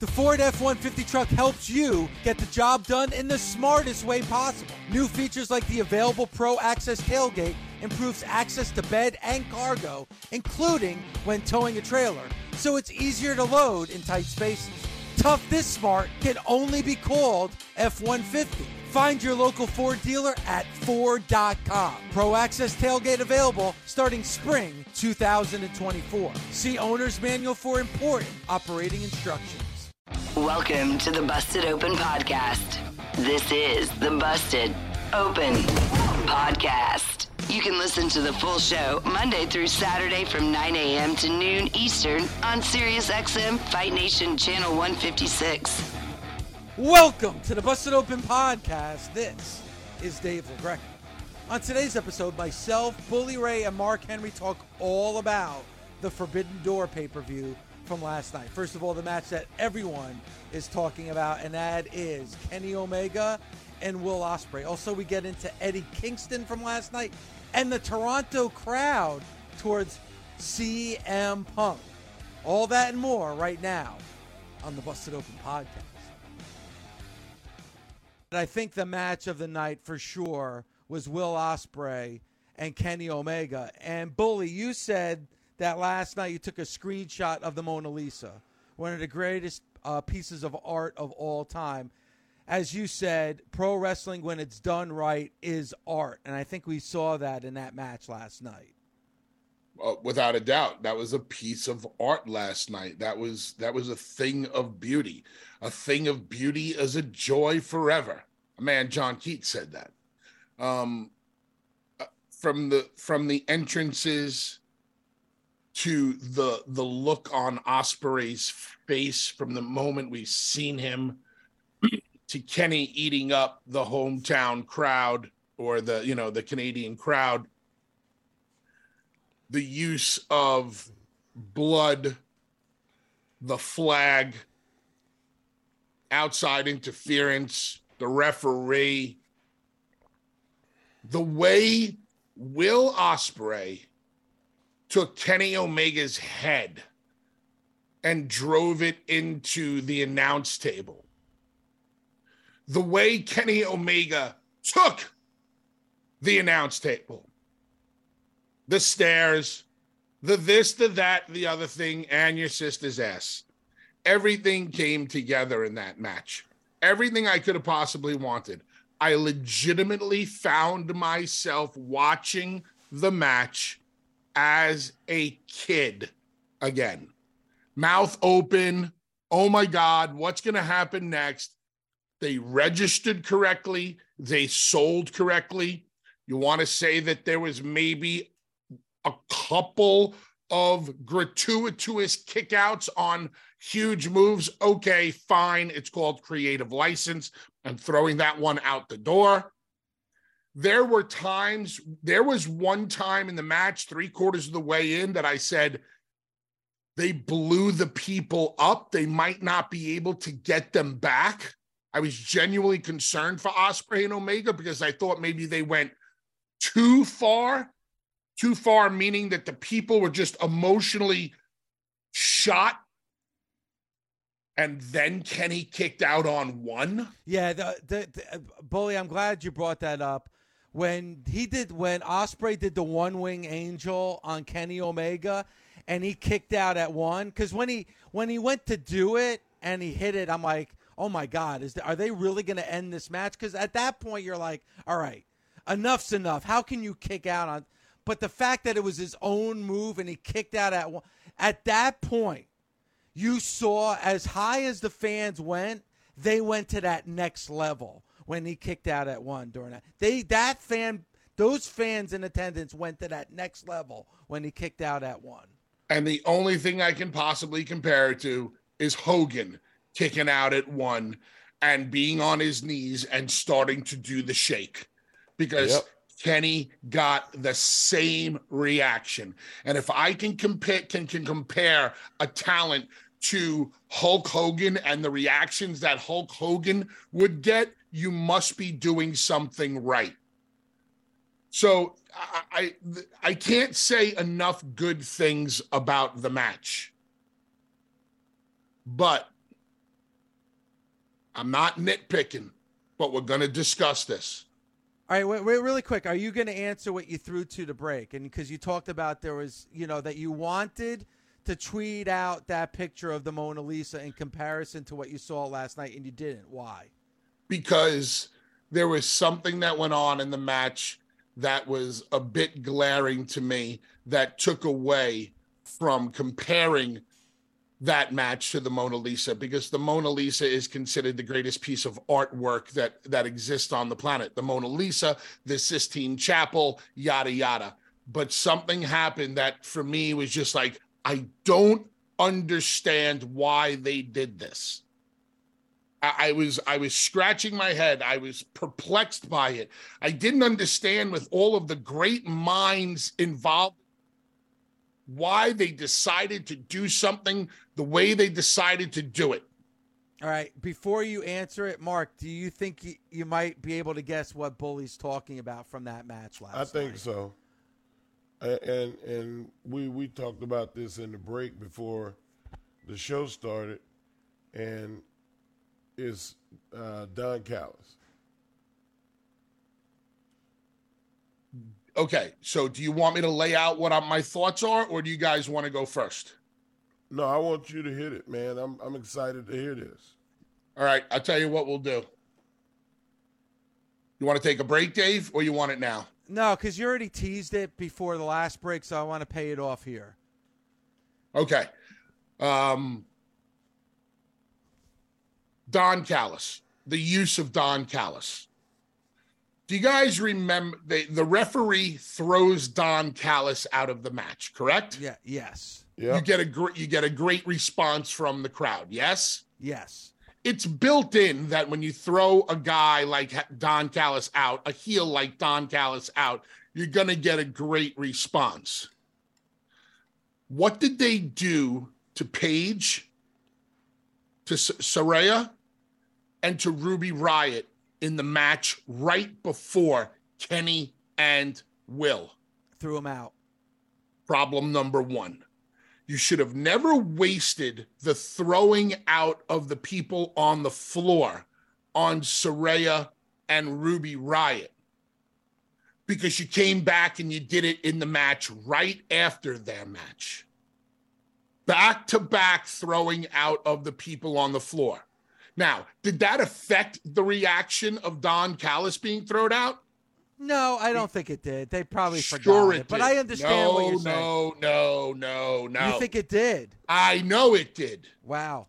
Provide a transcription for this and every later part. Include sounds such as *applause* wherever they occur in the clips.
The Ford F 150 truck helps you get the job done in the smartest way possible. New features like the available Pro Access tailgate improves access to bed and cargo, including when towing a trailer, so it's easier to load in tight spaces. Tough this smart can only be called F 150. Find your local Ford dealer at Ford.com. Pro Access tailgate available starting spring 2024. See Owner's Manual for important operating instructions. Welcome to the Busted Open Podcast. This is the Busted Open Podcast. You can listen to the full show Monday through Saturday from 9 a.m. to noon Eastern on SiriusXM Fight Nation Channel 156. Welcome to the Busted Open Podcast. This is Dave LaGreca. On today's episode, myself, Bully Ray, and Mark Henry talk all about the Forbidden Door pay per view from last night. First of all, the match that everyone is talking about, and that is Kenny Omega and Will Ospreay. Also, we get into Eddie Kingston from last night and the Toronto crowd towards CM Punk. All that and more right now on the Busted Open podcast. And I think the match of the night for sure was Will Ospreay and Kenny Omega. And Bully, you said that last night you took a screenshot of the Mona Lisa, one of the greatest uh, pieces of art of all time. As you said, pro wrestling, when it's done right, is art. And I think we saw that in that match last night. Uh, without a doubt, that was a piece of art last night. That was that was a thing of beauty. A thing of beauty is a joy forever. A man, John Keats, said that. Um, uh, from the from the entrances to the the look on Ospreay's face from the moment we've seen him to Kenny eating up the hometown crowd or the you know the Canadian crowd. The use of blood the flag outside interference the referee. The way Will Ospreay took Kenny Omega's head and drove it into the announce table. The way Kenny Omega took the announce table, the stairs, the this, the that, the other thing, and your sister's ass. Everything came together in that match. Everything I could have possibly wanted. I legitimately found myself watching the match as a kid again. Mouth open. Oh my God, what's going to happen next? They registered correctly, they sold correctly. You want to say that there was maybe a couple of gratuitous kickouts on huge moves. Okay, fine. It's called creative license. and throwing that one out the door there were times, there was one time in the match, three quarters of the way in, that I said, they blew the people up. They might not be able to get them back. I was genuinely concerned for Ospreay and Omega because I thought maybe they went too far, too far, meaning that the people were just emotionally shot. And then Kenny kicked out on one. Yeah, the, the, the uh, bully. I'm glad you brought that up when he did when Ospreay did the one wing angel on Kenny Omega and he kicked out at one because when he when he went to do it and he hit it, I'm like, oh my god, is there, are they really going to end this match? Because at that point you're like, all right, enough's enough. How can you kick out on? But the fact that it was his own move and he kicked out at one, at that point, you saw as high as the fans went, they went to that next level when he kicked out at one during that. They that fan those fans in attendance went to that next level when he kicked out at one. And the only thing I can possibly compare it to is Hogan kicking out at one and being on his knees and starting to do the shake because Yep. Kenny got the same reaction. And if I can compare can, can compare a talent to Hulk Hogan and the reactions that Hulk Hogan would get, you must be doing something right. So I I, I can't say enough good things about the match. But I'm not nitpicking, but we're going to discuss this. All right, wait, wait, really quick. Are you going to answer what you threw to the break? And because you talked about there was, you know, that you wanted to tweet out that picture of the Mona Lisa in comparison to what you saw last night, and you didn't. Why? because there was something that went on in the match that was a bit glaring to me that took away from comparing that match to the Mona Lisa because the Mona Lisa is considered the greatest piece of artwork that that exists on the planet. The Mona Lisa, the Sistine Chapel, yada yada. But something happened that for me was just like I don't understand why they did this. I, I was I was scratching my head. I was perplexed by it. I didn't understand with all of the great minds involved why they decided to do something the way they decided to do it. All right, before you answer it, Mark, do you think you, you might be able to guess what Bully's talking about from that match last night? I think night? so. And and we we talked about this in the break before the show started, and it's uh, Don Callis. Okay, so do you want me to lay out what my thoughts are, or do you guys want to go first? No, I want you to hit it, man. I'm I'm excited to hear this. All right, I'll tell you what we'll do. You want to take a break, Dave, or you want it now? No, because you already teased it before the last break, so I want to pay it off here. Okay. Um, Don Callis, the use of Don Callis. Do you guys remember the, the referee throws Don Callis out of the match, correct? Yeah. Yes. Yeah, You get a great you get a great response from the crowd. Yes? Yes. It's built in that when you throw a guy like Don Callis out, a heel like Don Callis out, you're going to get a great response. What did they do to Paige, to S- Saraya, and to Ruby Riott in the match right before Kenny and Will? Threw him out. Problem number one. You should have never wasted the throwing out of the people on the floor on Saraya and Ruby Riott because you came back and you did it in the match right after their match. Back to back throwing out of the people on the floor. Now, did that affect the reaction of Don Callis being thrown out? No, I don't think it did. They probably forgot Sure it, it but. I understand no, what you're saying. No, no, no, no. You think it did? I know it did. Wow.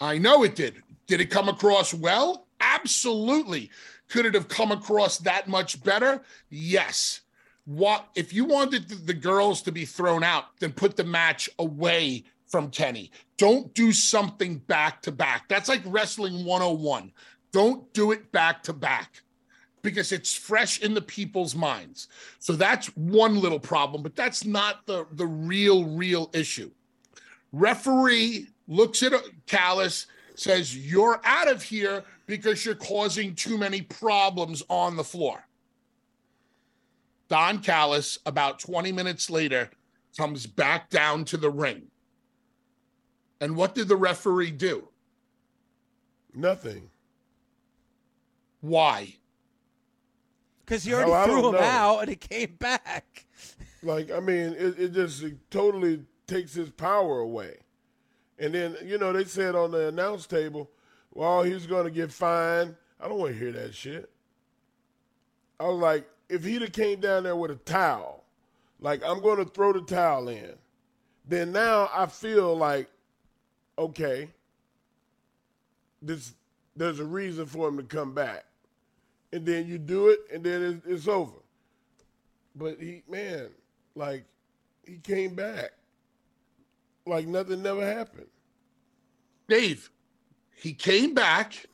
I know it did. Did it come across well? Absolutely. Could it have come across that much better? Yes. What if you wanted the, the girls to be thrown out, then put the match away from Kenny. Don't do something back to back. That's like wrestling 101. Don't do it back to back because it's fresh in the people's minds. So that's one little problem, but that's not the the real real issue. Referee looks at Callis, says, You're out of here because you're causing too many problems on the floor. Don Callis, about 20 minutes later, comes back down to the ring. And what did the referee do? nothing. Why? Because he already threw him know. out and he came back. *laughs* Like I mean, it, it just it totally takes his power away. And then you know they said on the announce table, well, he's going to get fined. I don't want to hear that shit. I was like, if he'd have came down there with a towel, like I'm going to throw the towel in, then now I feel like, okay, this there's a reason for him to come back, and then you do it, and then it's, it's over. But he, man, like he came back, like nothing never happened. Dave, He came back.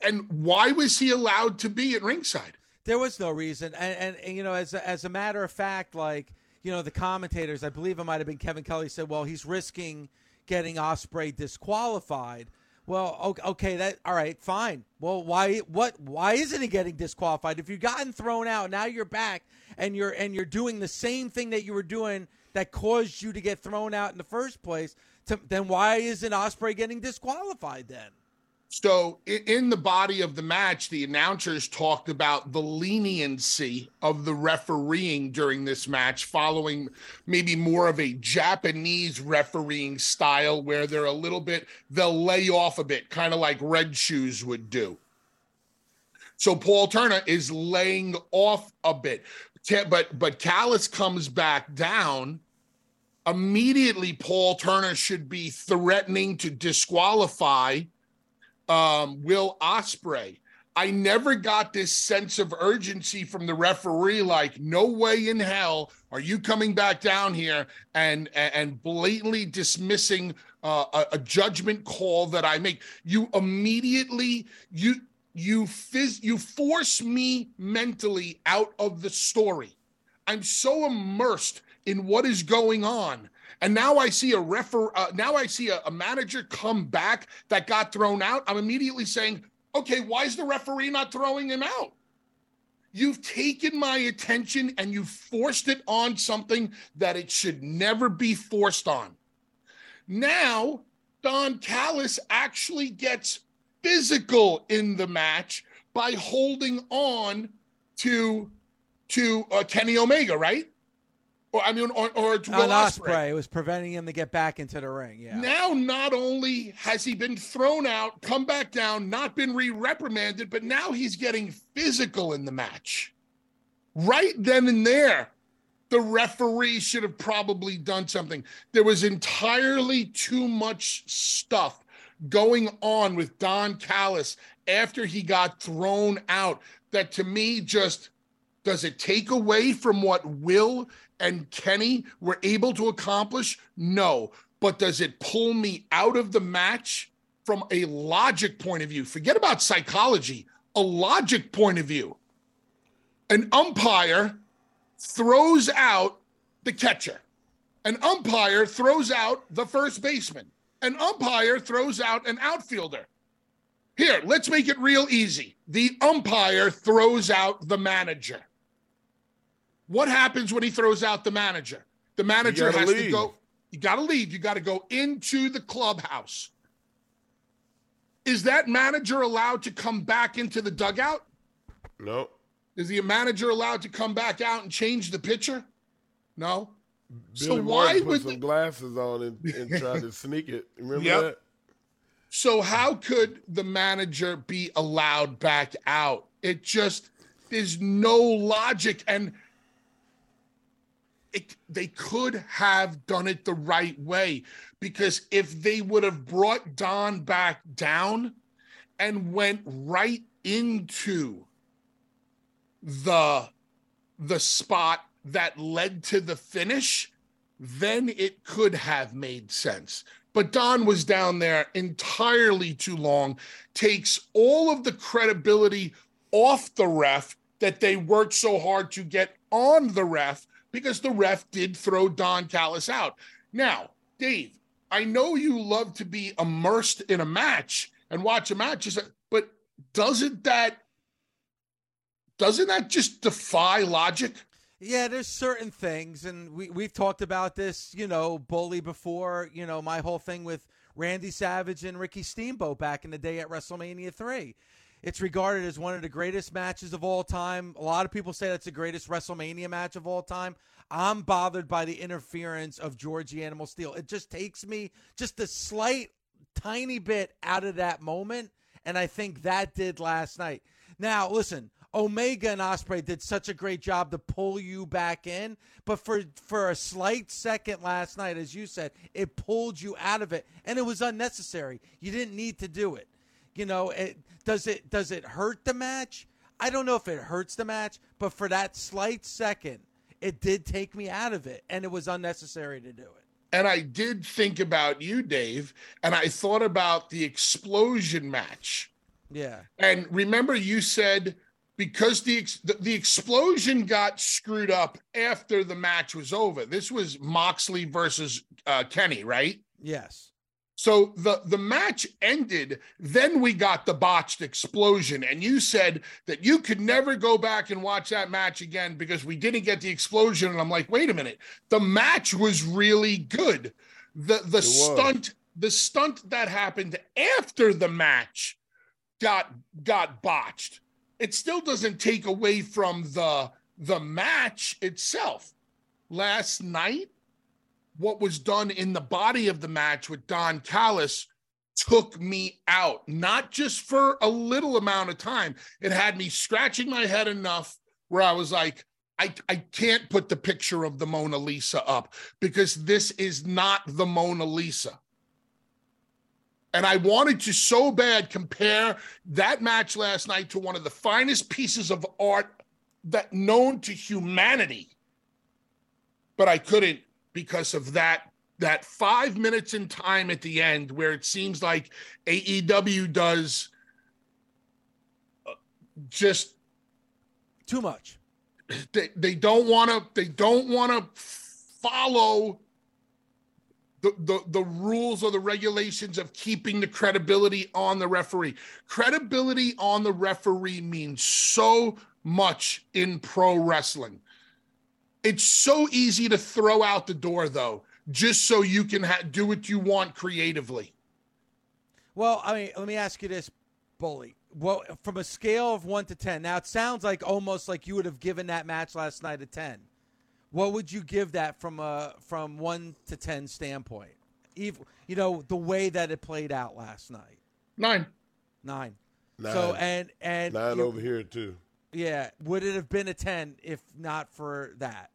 And why was he allowed to be at ringside? There was no reason. And, and, and you know, as a, as a matter of fact, like, you know, the commentators, I believe it might have been Kevin Kelly said, well, he's risking getting Ospreay disqualified. Well, okay, that all right, fine. Well, why what why isn't he getting disqualified? If you've gotten thrown out, now you're back and you're and you're doing the same thing that you were doing that caused you to get thrown out in the first place. To, then why isn't Ospreay getting disqualified then? So, in the body of the match, the announcers talked about the leniency of the refereeing during this match, following maybe more of a Japanese refereeing style where they're a little bit, they'll lay off a bit, kind of like Red Shoes would do. So, Paul Turner is laying off a bit. But, but Callis comes back down. Immediately, Paul Turner should be threatening to disqualify um, Will Ospreay. I never got this sense of urgency from the referee. Like, no way in hell are you coming back down here and and blatantly dismissing uh, a, a judgment call that I make. You immediately you you you force me mentally out of the story. I'm so immersed in what is going on and now I see a refer. Uh, now I see a, a manager come back that got thrown out. I'm immediately saying, okay, why is the referee not throwing him out? You've taken my attention and you've forced it on something that it should never be forced on. Now, Don Callis actually gets physical in the match by holding on to to uh, Kenny Omega, right? Or I mean, or, or Will on Ospreay. It was preventing him to get back into the ring. Yeah. Now, not only has he been thrown out, come back down, not been re-reprimanded, but now he's getting physical in the match. Right then and there, the referee should have probably done something. There was entirely too much stuff going on with Don Callis after he got thrown out that to me just does it take away from what Will and Kenny were able to accomplish? No. But does it pull me out of the match from a logic point of view? Forget about psychology, a logic point of view. An umpire throws out the catcher, an umpire throws out the first baseman, an umpire throws out an outfielder. Here, let's make it real easy. The umpire throws out the manager. What happens when he throws out the manager? The manager has leave. to go. You got to leave. You got to go into the clubhouse. Is that manager allowed to come back into the dugout? No. Is the manager allowed to come back out and change the pitcher? No. Billy so why put some the... glasses on and, and *laughs* try to sneak it? Remember yep. that? So how could the manager be allowed back out? It just there's no logic and it, they could have done it the right way because if they would have brought Don back down and went right into the the spot that led to the finish, then it could have made sense. But Don was down there entirely too long, takes all of the credibility off the ref that they worked so hard to get on the ref because the ref did throw Don Callis out. Now, Dave, I know you love to be immersed in a match and watch a match, but doesn't that doesn't that just defy logic? Yeah, there's certain things, and we we've talked about this, you know, bully before. You know, my whole thing with Randy Savage and Ricky Steamboat back in the day at WrestleMania three. It's regarded as one of the greatest matches of all time. A lot of people say that's the greatest WrestleMania match of all time. I'm bothered by the interference of Georgie Animal Steele. It just takes me just a slight, tiny bit out of that moment, and I think that did last night. Now, listen, Omega and Ospreay did such a great job to pull you back in, but for for a slight second last night, as you said, it pulled you out of it, and it was unnecessary. You didn't need to do it. You know, it, does it does it hurt the match? I don't know if it hurts the match, but for that slight second, it did take me out of it, and it was unnecessary to do it. And I did think about you, Dave, and I thought about the explosion match. Yeah. And remember, you said because the, the, the explosion got screwed up after the match was over. This was Moxley versus uh, Kenny, right? Yes. So the the match ended. Then we got the botched explosion, and you said that you could never go back and watch that match again because we didn't get the explosion. And I'm like, wait a minute, the match was really good. The the stunt the stunt that happened after the match got got botched. It still doesn't take away from the the match itself. Last night, what was done in the body of the match with Don Callis took me out, not just for a little amount of time. It had me scratching my head enough where I was like, I, I can't put the picture of the Mona Lisa up because this is not the Mona Lisa. And I wanted to so bad compare that match last night to one of the finest pieces of art that known to humanity. But I couldn't because of that that 5 minutes in time at the end where it seems like AEW does uh, just too much. They they don't want to they don't want to follow the, the, the rules or the regulations of keeping the credibility on the referee. Credibility on the referee means so much in pro wrestling. It's so easy to throw out the door, though, just so you can ha- do what you want creatively. Well, I mean, let me ask you this, Bully. Well, from a scale of one to 10, now it sounds like almost like you would have given that match last night a 10 what would you give that from a from one to ten standpoint? Even you know the way that it played out last night. Nine. Nine. Nine. So and and nine you, over here too. Yeah, would it have been a ten if not for that?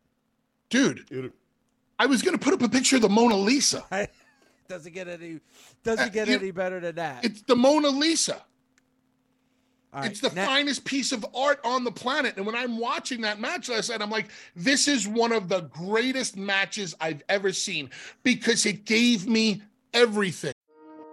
Dude, I was gonna put up a picture of the Mona Lisa. *laughs* doesn't get any doesn't uh, get uh, any better than that. It's the Mona Lisa. Right. It's the now, finest piece of art on the planet. And when I'm watching that match last night, I'm like, this is one of the greatest matches I've ever seen because it gave me everything.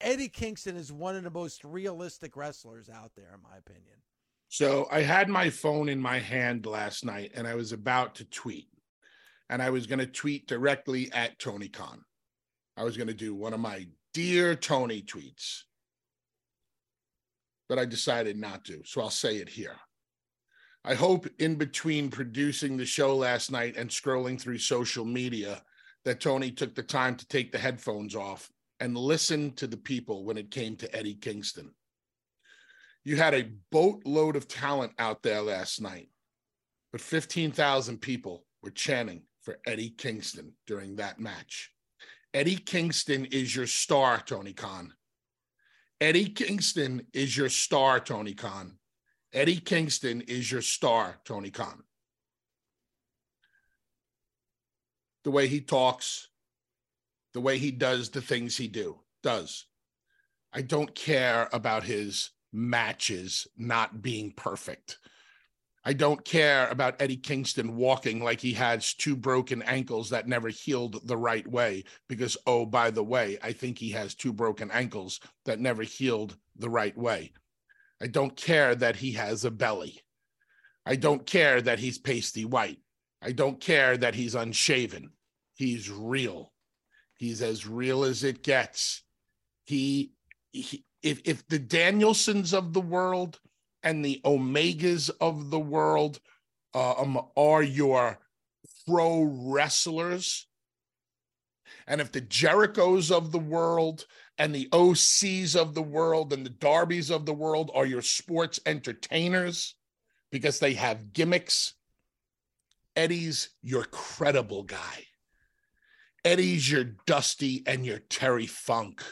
Eddie Kingston is one of the most realistic wrestlers out there, in my opinion. So I had my phone in my hand last night and I was about to tweet. And I was going to tweet directly at Tony Khan. I was going to do one of my dear Tony tweets, but I decided not to. So I'll say it here. I hope in between producing the show last night and scrolling through social media that Tony took the time to take the headphones off and listen to the people when it came to Eddie Kingston. You had a boatload of talent out there last night, but 15,000 people were chanting for Eddie Kingston during that match. Eddie Kingston is your star, Tony Khan. Eddie Kingston is your star, Tony Khan. Eddie Kingston is your star, Tony Khan. The way he talks, the way he does the things he do does. I don't care about his matches not being perfect. I don't care about Eddie Kingston walking like he has two broken ankles that never healed the right way. Because, oh, by the way, I think he has two broken ankles that never healed the right way. I don't care that he has a belly. I don't care that he's pasty white. I don't care that he's unshaven. He's real. He's as real as it gets. He, he if if the Danielsons of the world and the Omegas of the world uh, um, are your pro wrestlers, and if the Jerichos of the world and the OCs of the world and the Darbys of the world are your sports entertainers because they have gimmicks, Eddie's your credible guy. Eddie's your Dusty and your Terry Funk.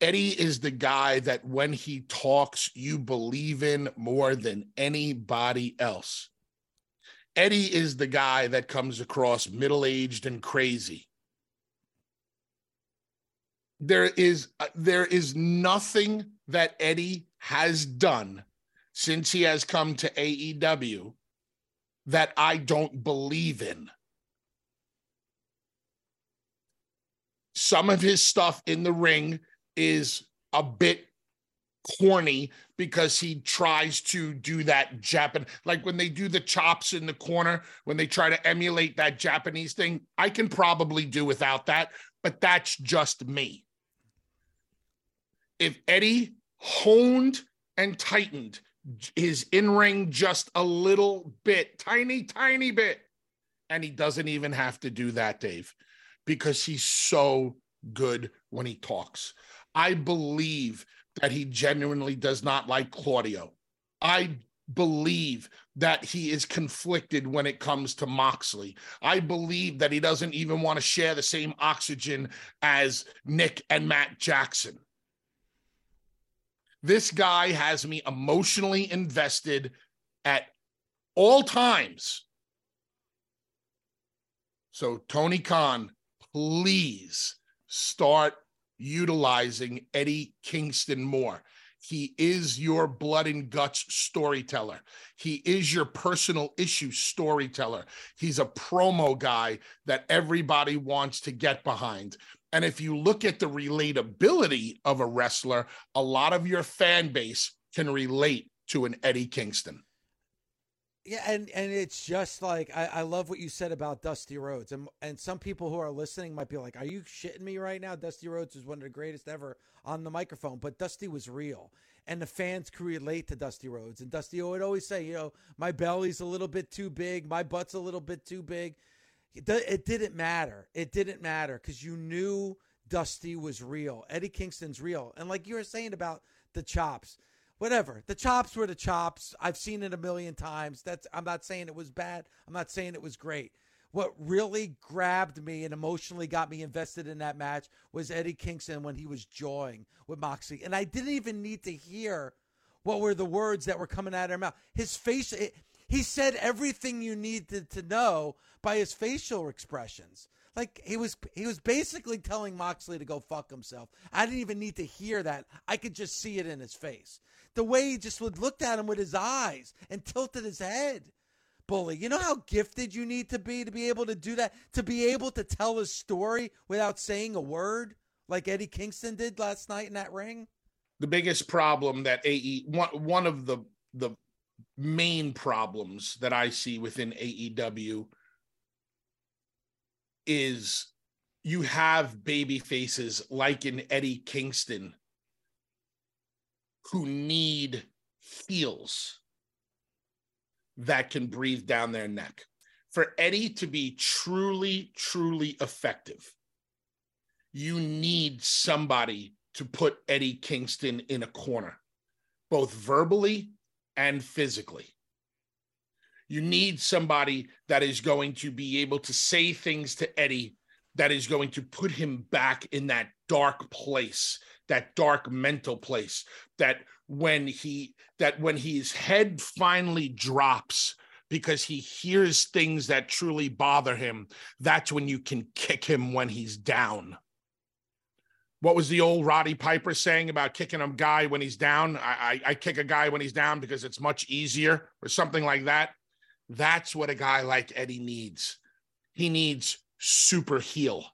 Eddie is the guy that when he talks, you believe in more than anybody else. Eddie is the guy that comes across middle aged and crazy. There is uh, there is nothing that Eddie has done since he has come to AEW that I don't believe in. Some of his stuff in the ring is a bit corny because he tries to do that Japan like when they do the chops in the corner when they try to emulate that Japanese thing I can probably do without that but that's just me. If Eddie honed and tightened his in-ring just a little bit tiny tiny bit and he doesn't even have to do that Dave because he's so good when he talks I believe that he genuinely does not like Claudio. I believe that he is conflicted when it comes to Moxley. I believe that he doesn't even want to share the same oxygen as Nick and Matt Jackson. This guy has me emotionally invested at all times. So, Tony Khan, please start utilizing Eddie Kingston more. He is your blood and guts storyteller. He is your personal issue storyteller. He's a promo guy that everybody wants to get behind. And if you look at the relatability of a wrestler, a lot of your fan base can relate to an Eddie Kingston. Yeah, and and it's just like I, I love what you said about Dusty Rhodes, and and some people who are listening might be like, "Are you shitting me right now?" Dusty Rhodes is one of the greatest ever on the microphone, but Dusty was real, and the fans could relate to Dusty Rhodes. And Dusty would always say, "You know, my belly's a little bit too big, my butt's a little bit too big." It, it didn't matter. It didn't matter because you knew Dusty was real. Eddie Kingston's real, and like you were saying about the chops whatever. The chops were the chops. I've seen it a million times. That's I'm not saying it was bad. I'm not saying it was great. What really grabbed me and emotionally got me invested in that match was Eddie Kingston when he was jawing with Moxley. And I didn't even need to hear what were the words that were coming out of her mouth. His face it, he said everything you needed to know by his facial expressions. Like he was he was basically telling Moxley to go fuck himself. I didn't even need to hear that. I could just see it in his face the way he just would looked at him with his eyes and tilted his head. Bully, you know how gifted you need to be to be able to do that, to be able to tell a story without saying a word, like Eddie Kingston did last night in that ring. The biggest problem that AE one one of the the main problems that I see within AEW is you have baby faces like in Eddie Kingston who need heels that can breathe down their neck. For Eddie to be truly, truly effective, you need somebody to put Eddie Kingston in a corner, both verbally and physically. You need somebody that is going to be able to say things to Eddie that is going to put him back in that dark place that dark mental place that when he that when his head finally drops because he hears things that truly bother him that's when you can kick him when he's down what was the old Roddy Piper saying about kicking a guy when he's down? I, I, I, kick a guy when he's down because it's much easier, or something like that. That's what a guy like Eddie needs. He needs super heel.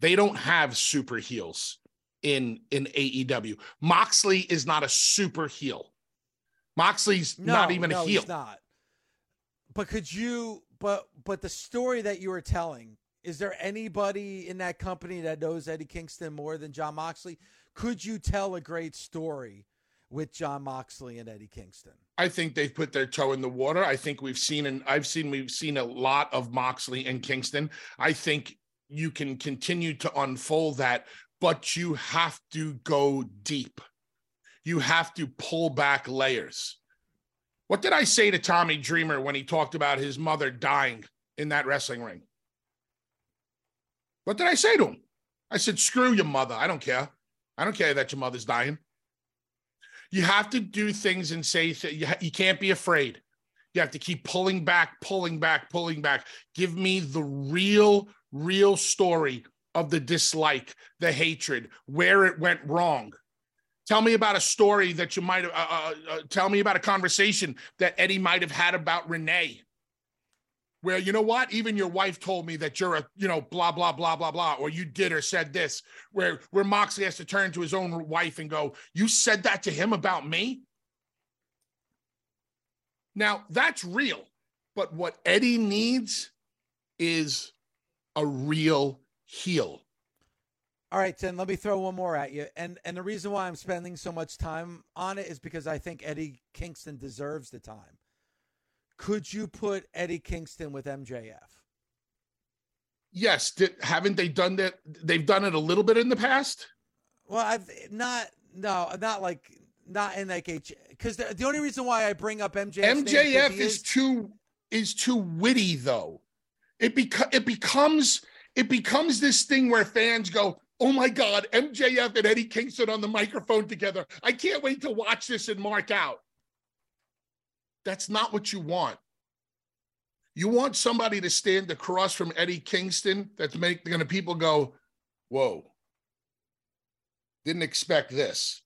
They don't have super heels in in AEW. Moxley is not a super heel. Moxley's no, not even no, a heel. He's not. But could you? But but the story that you were telling Is there anybody in that company that knows Eddie Kingston more than John Moxley? Could you tell a great story with John Moxley and Eddie Kingston? I think they've put their toe in the water. I think we've seen and I've seen we've seen a lot of Moxley and Kingston. I think you can continue to unfold that, but you have to go deep. You have to pull back layers. What did I say to Tommy Dreamer when he talked about his mother dying in that wrestling ring? What did I say to him? I said, screw your mother. I don't care. I don't care that your mother's dying. You have to do things and say th- you, ha- you can't be afraid. You have to keep pulling back, pulling back, pulling back. Give me the real, real story of the dislike, the hatred, where it went wrong. Tell me about a story that you might have, uh, uh, uh, tell me about a conversation that Eddie might have had about Renee. Where you know what? Even your wife told me that you're a you know blah blah blah blah blah or you did or said this where where moxley has to turn to his own wife and go you said that to him about me? Now that's real but what eddie needs is a real heel All right, then let me throw one more at you. And and the reason why I'm spending so much time on it is because I think Eddie Kingston deserves the time. Could you put Eddie Kingston with MJF? yes did, haven't they done that they've done it a little bit in the past Well, I've not no, not like not in like H because the, the only reason why I bring up MJF MJF is too is too witty though. It beca- it becomes it becomes this thing where fans go, "Oh my god, MJF and Eddie Kingston on the microphone together. I can't wait to watch this and mark out." That's not what you want. You want somebody to stand across from Eddie Kingston that's make going to people go, "Whoa. Didn't expect this."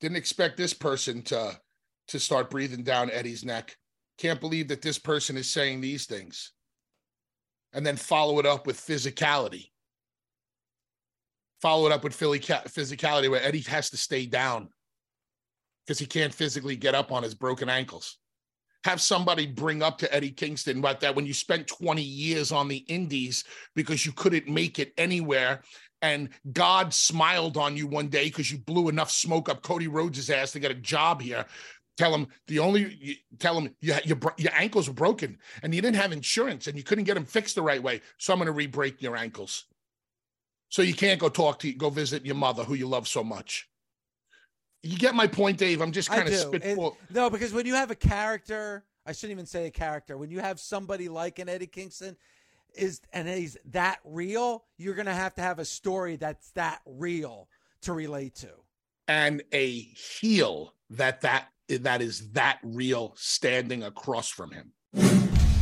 Didn't expect this person to to start breathing down Eddie's neck. Can't believe that this person is saying these things. And then follow it up with physicality. Follow it up with Philly ca- physicality where Eddie has to stay down because he can't physically get up on his broken ankles. Have somebody bring up to Eddie Kingston about that when you spent 20 years on the indies because you couldn't make it anywhere and God smiled on you one day because you blew enough smoke up Cody Rhodes' ass to get a job here. Tell him the only you, tell him you, your your ankles were broken and you didn't have insurance and you couldn't get them fixed the right way. So I'm going to re-break your ankles. So you can't go talk to go visit your mother who you love so much. You get my point, Dave. I'm just kind of spitball. It- no, because when you have a character, I shouldn't even say a character. When you have somebody like an Eddie Kingston, is and he's that real, you're gonna have to have a story that's that real to relate to. and a heel that that that is that real standing across from him.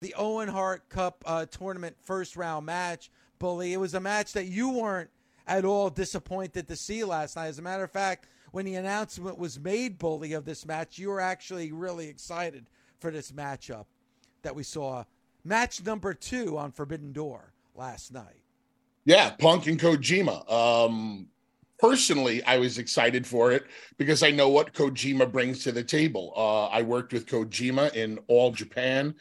The Owen Hart Cup uh, tournament first round match, bully. It was a match that you weren't at all disappointed to see last night. As a matter of fact, when the announcement was made, bully, of this match, you were actually really excited for this matchup that we saw. Match number two on Forbidden Door last night. Yeah, Punk and Kojima. Um, personally, I was excited for it because I know what Kojima brings to the table. Uh, I worked with Kojima in All Japan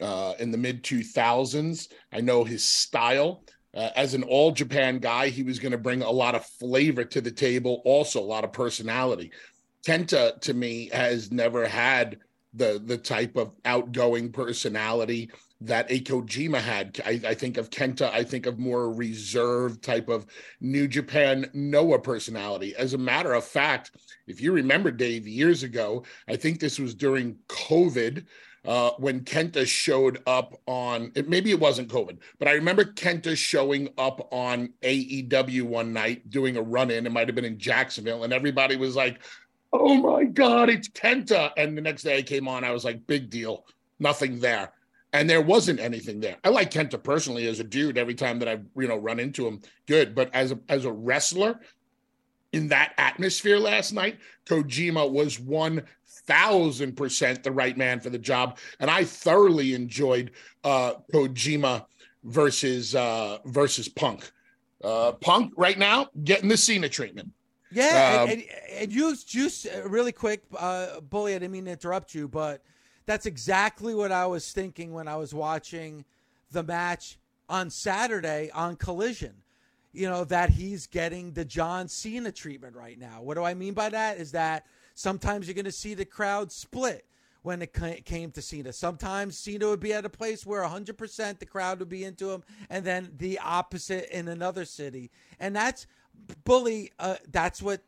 uh, in the mid 2000s. I know his style. Uh, as an All Japan guy, he was going to bring a lot of flavor to the table, also a lot of personality. Kenta, to me, has never had the the type of outgoing personality that a Kojima had. I, I, think of Kenta, I think of more reserved type of New Japan Noah personality. As a matter of fact, if you remember, Dave, years ago, I think this was during COVID. Uh, when Kenta showed up on it, maybe it wasn't COVID, but I remember Kenta showing up on AEW one night doing a run in. It might have been in Jacksonville, and everybody was like, Oh my God, it's Kenta. And the next day I came on, I was like, Big deal, nothing there and there wasn't anything there. I like Kenta personally as a dude. Every time that I've you know run into him, good. But as a as a wrestler, in that atmosphere last night, Kojima was one thousand percent the right man for the job, and I thoroughly enjoyed uh, Kojima versus uh, versus Punk. Uh, Punk right now getting the Cena treatment. Yeah, um, and, and, and you just really quick, uh, bully. I didn't mean to interrupt you, but that's exactly what I was thinking when I was watching the match on Saturday on Collision. You know that he's getting the John Cena treatment right now. What do I mean by that? Is that sometimes you're going to see the crowd split when it came to Cena. Sometimes Cena would be at a place where 100% the crowd would be into him, and then the opposite in another city. And that's bully. Uh, that's what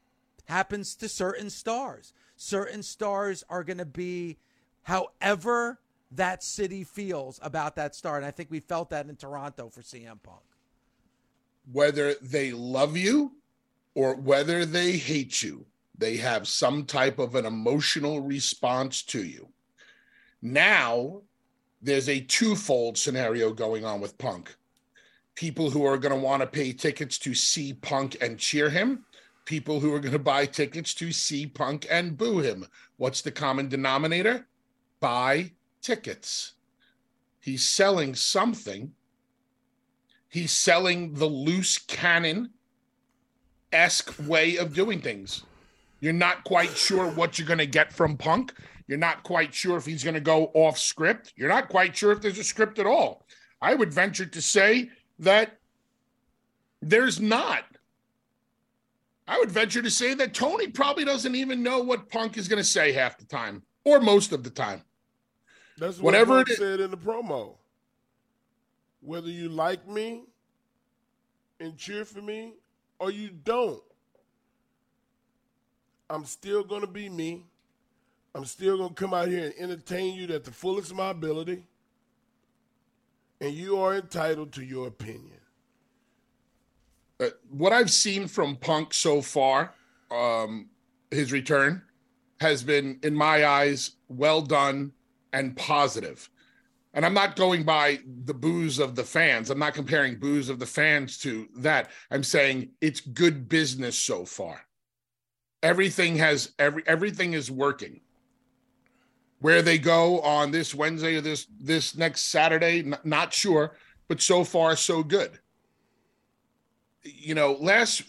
happens to certain stars. Certain stars are going to be however that city feels about that star. And I think we felt that in Toronto for CM Punk. Whether they love you or whether they hate you, they have some type of an emotional response to you. Now, there's a twofold scenario going on with Punk. People who are going to want to pay tickets to see Punk and cheer him, people who are going to buy tickets to see Punk and boo him. What's the common denominator? Buy tickets. He's selling something. He's selling the loose cannon esque way of doing things. You're not quite sure what you're going to get from Punk. You're not quite sure if he's going to go off script. You're not quite sure if there's a script at all. I would venture to say that there's not. I would venture to say that Tony probably doesn't even know what Punk is going to say half the time or most of the time. That's what whatever Punk said in the promo. Whether you like me and cheer for me or you don't, I'm still going to be me. I'm still going to come out here and entertain you at the fullest of my ability. And you are entitled to your opinion. Uh, what I've seen from Punk so far, um, his return, has been, in my eyes, well done and positive. And I'm not going by the boos of the fans. I'm not comparing boos of the fans to that. I'm saying it's good business so far everything has every everything is working. Where they go on this wednesday or this this next saturday n- not sure but so far so good. You know last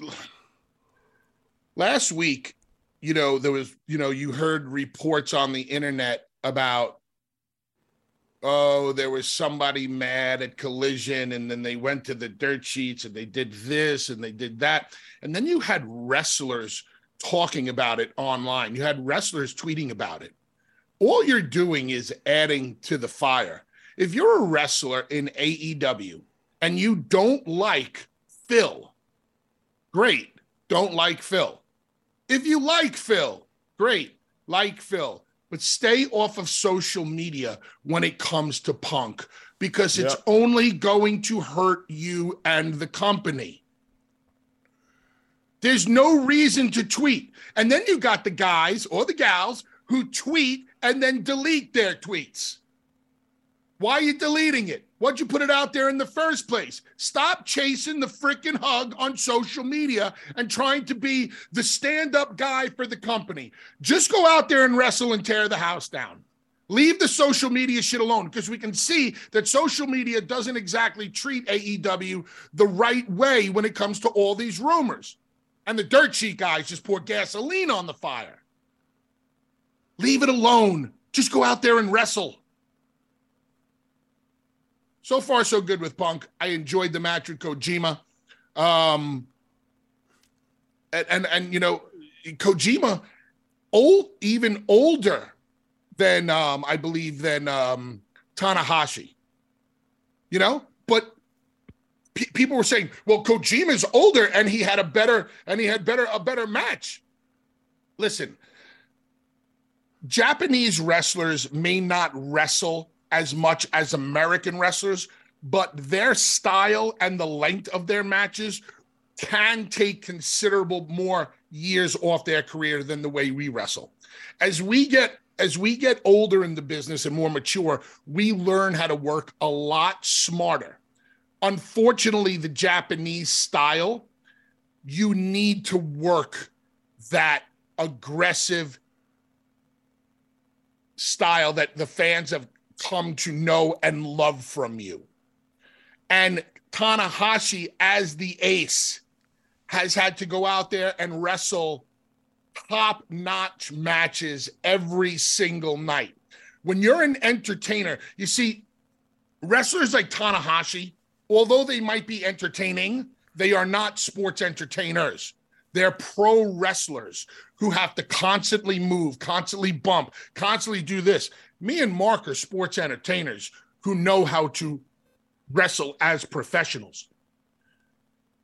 last week you know there was you know you heard reports on the internet about oh there was somebody mad at collision and then they went to the dirt sheets and they did this and they did that. And then you had wrestlers talking about it online. You had wrestlers tweeting about it. All you're doing is adding to the fire. If you're a wrestler in AEW and you don't like Phil, great. Don't like Phil. If you like Phil, great. Like Phil. But stay off of social media when it comes to punk because it's yep. only going to hurt you and the company. There's no reason to tweet. And then you got the guys or the gals who tweet and then delete their tweets. Why are you deleting it? Why'd you put it out there in the first place? Stop chasing the freaking hug on social media and trying to be the stand up guy for the company. Just go out there and wrestle and tear the house down. Leave the social media shit alone because we can see that social media doesn't exactly treat AEW the right way when it comes to all these rumors and the dirt sheet guys just pour gasoline on the fire. Leave it alone. Just go out there and wrestle. So far, so good with Punk. I enjoyed the match with Kojima. Um, and, and, and you know, Kojima, old, even older than um, I believe than um, Tanahashi. You know, but people were saying, well, Kojima's older and he had a better and he had better a better match. Listen, Japanese wrestlers may not wrestle as much as American wrestlers, but their style and the length of their matches can take considerable more years off their career than the way we wrestle. As we get as we get older in the business and more mature, we learn how to work a lot smarter. Unfortunately, the Japanese style, you need to work that aggressive style that the fans have come to know and love from you. And Tanahashi, as the ace, has had to go out there and wrestle top notch matches every single night. When you're an entertainer, you see, wrestlers like Tanahashi, although they might be entertaining, they are not sports entertainers. They're pro wrestlers who have to constantly move, constantly bump, constantly do this. Me and Mark are sports entertainers who know how to wrestle as professionals.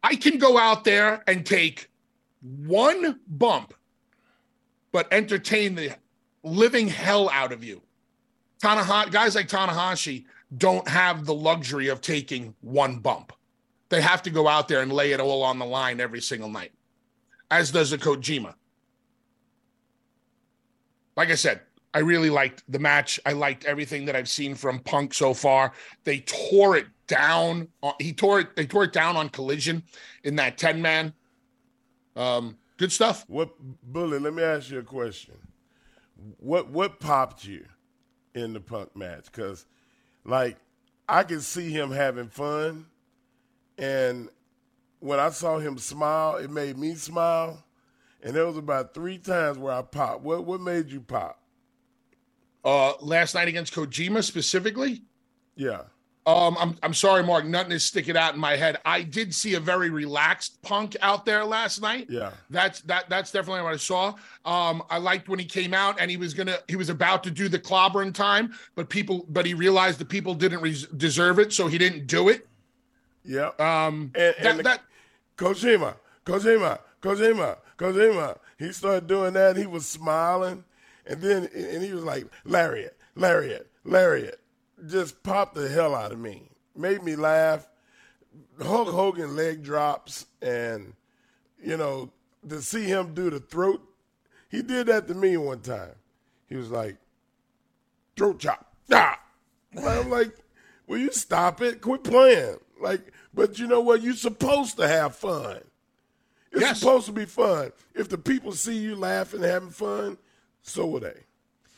I can go out there and take one bump, but entertain the living hell out of you. Tanahashi, guys like Tanahashi don't have the luxury of taking one bump. They have to go out there and lay it all on the line every single night, as does a Kojima. Like I said, I really liked the match. I liked everything that I've seen from Punk so far. They tore it down. He tore it. They tore it down on Collision in that ten man. Um, good stuff. What bully? Let me ask you a question. What what popped you in the Punk match? Because, like, I could see him having fun, and when I saw him smile, it made me smile. And there was about three times where I popped. What what made you pop? Uh, last night against Kojima specifically. Yeah. Um, I'm I'm sorry, Mark. Nothing is sticking out in my head. I did see a very relaxed Punk out there last night. Yeah, that's that that's definitely what I saw. Um, I liked when he came out and he was gonna he was about to do the clobbering time, but people but he realized the people didn't res- deserve it, so he didn't do it. Yeah. Um, and, that, and the, that Kojima, Kojima, Kojima, Kojima. He started doing that. He was smiling, and then and he was like lariat, lariat, lariat just popped the hell out of me. Made me laugh. Hulk Hogan leg drops, and you know to see him do the throat. He did that to me one time. He was like, throat chop. Ah. I'm like, will you stop it? Quit playing. Like, but you know what? You're supposed to have fun. It's yes. supposed to be fun. If the people see you laughing, having fun, so will they.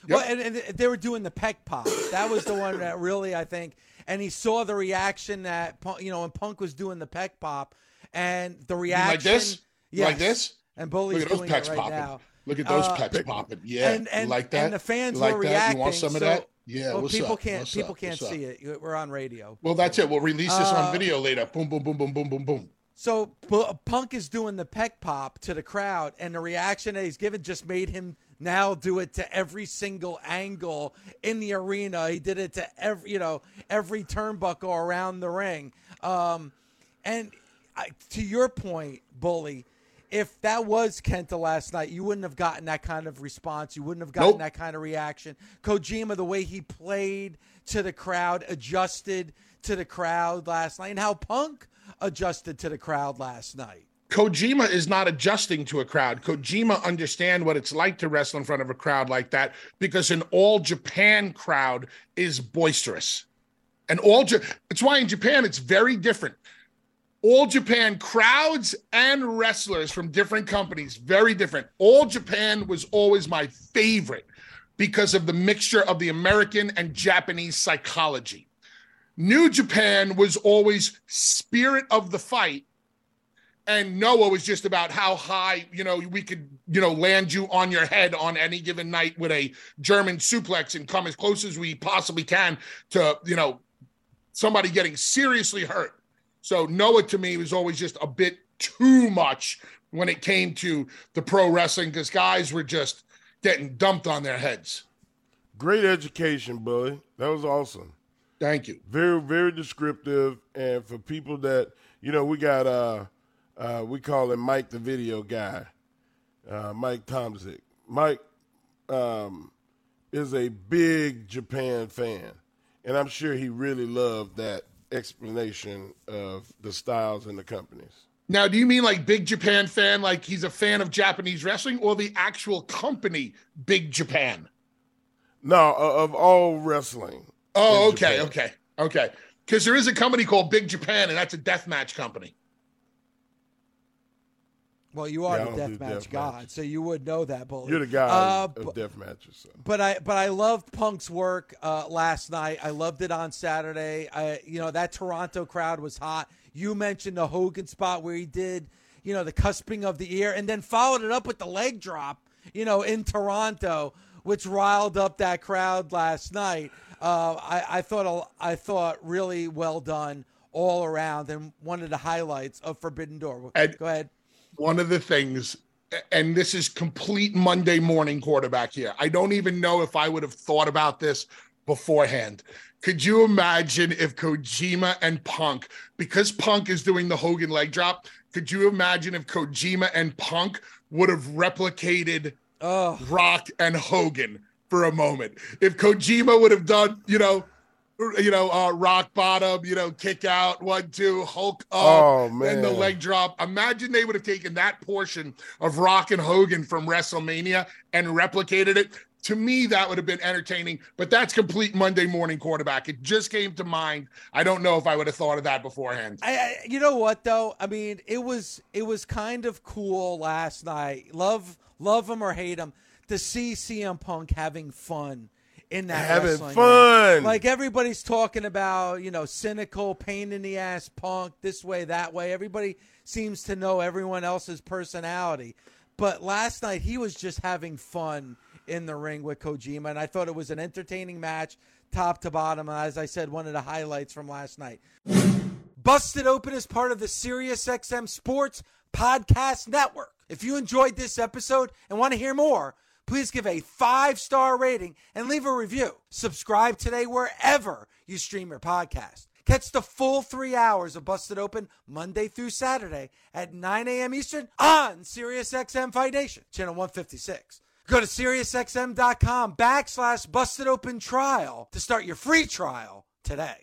Yep. Well, and, and, they were doing the pec pop. That was the one that really I think. And he saw the reaction that you know when Punk was doing the pec pop, and the reaction like this, yes, like this, and Bully's Look at those it right popping. now. Look at those uh, pecs popping. Yeah, and, and, like that. And the fans like were that? reacting. You want some so, of that? Yeah. Well, people up? can't. What's people up? can't What's see up? it. We're on radio. Well, that's it. We'll release this uh, on video later. Boom, boom, boom, boom, boom, boom, boom. So Punk is doing the peck pop to the crowd, and the reaction that he's given just made him now do it to every single angle in the arena. He did it to every, you know, every turnbuckle around the ring. Um, and I, to your point, Bully, if that was Kenta last night, you wouldn't have gotten that kind of response. You wouldn't have gotten nope. that kind of reaction. Kojima, the way he played to the crowd, adjusted to the crowd last night, and how Punk adjusted to the crowd last night. Kojima is not adjusting to a crowd. Kojima understand what it's like to wrestle in front of a crowd like that because an all Japan crowd is boisterous. And all it's why in Japan it's very different. All Japan crowds and wrestlers from different companies, very different. All Japan was always my favorite because of the mixture of the American and Japanese psychology. New Japan was always spirit of the fight and Noah was just about how high, you know, we could, you know, land you on your head on any given night with a German suplex and come as close as we possibly can to, you know, somebody getting seriously hurt. So Noah to me was always just a bit too much when it came to the pro wrestling because guys were just getting dumped on their heads. Great education, Bully. That was awesome. Thank you. Very, very descriptive. And for people that, you know, we got uh uh, we call him Mike the video guy, uh, Mike Tomzik. Mike um, is a big Japan fan, and I'm sure he really loved that explanation of the styles and the companies. Now, do you mean like Big Japan fan, like he's a fan of Japanese wrestling, or the actual company Big Japan? No, uh, of all wrestling. Oh, in okay, okay, okay. Because there is a company called Big Japan, and that's a deathmatch company. Well, you are Yeah, the don't deathmatch death god, matches. so you would know that, Bully. You're the guy Uh, of but- death matches. So. but I but I loved Punk's work uh, last night. I loved it on Saturday. I you know that Toronto crowd was hot. You mentioned the Hogan spot where he did you know the cusping of the ear, and then followed it up with the leg drop. You know in Toronto, which riled up that crowd last night. Uh, I, I thought I thought really well done all around, and one of the highlights of Forbidden Door. And- Go ahead. One of the things, and this is complete Monday morning quarterback here. I don't even know if I would have thought about this beforehand. Could you imagine if Kojima and Punk, because Punk is doing the Hogan leg drop, could you imagine if Kojima and Punk would have replicated Oh, Rock and Hogan for a moment? If Kojima would have done, you know, you know, uh, rock bottom, you know, kick out, one, two, Hulk up, Oh, and the leg drop. Imagine they would have taken that portion of Rock and Hogan from WrestleMania and replicated it. To me, that would have been entertaining, but that's complete Monday morning quarterback. It just came to mind. I don't know if I would have thought of that beforehand. I, I you know what though? I mean, it was it was kind of cool last night. Love love him or hate him to see CM Punk having fun in that Having fun. ring. Like everybody's talking about, you know, cynical, pain in the ass Punk this way that way. Everybody seems to know everyone else's personality. But last night he was just having fun in the ring with Kojima, and I thought it was an entertaining match, top to bottom. As I said, one of the highlights from last night. Busted Open is part of the SiriusXM Sports Podcast Network. If you enjoyed this episode and want to hear more, please give a five star rating and leave a review. Subscribe today wherever you stream your podcast. Catch the full three hours of Busted Open Monday through Saturday at 9 a.m. Eastern on SiriusXM Fight Nation, channel 156. Go to SiriusXM.com backslash Busted Open Trial to start your free trial today.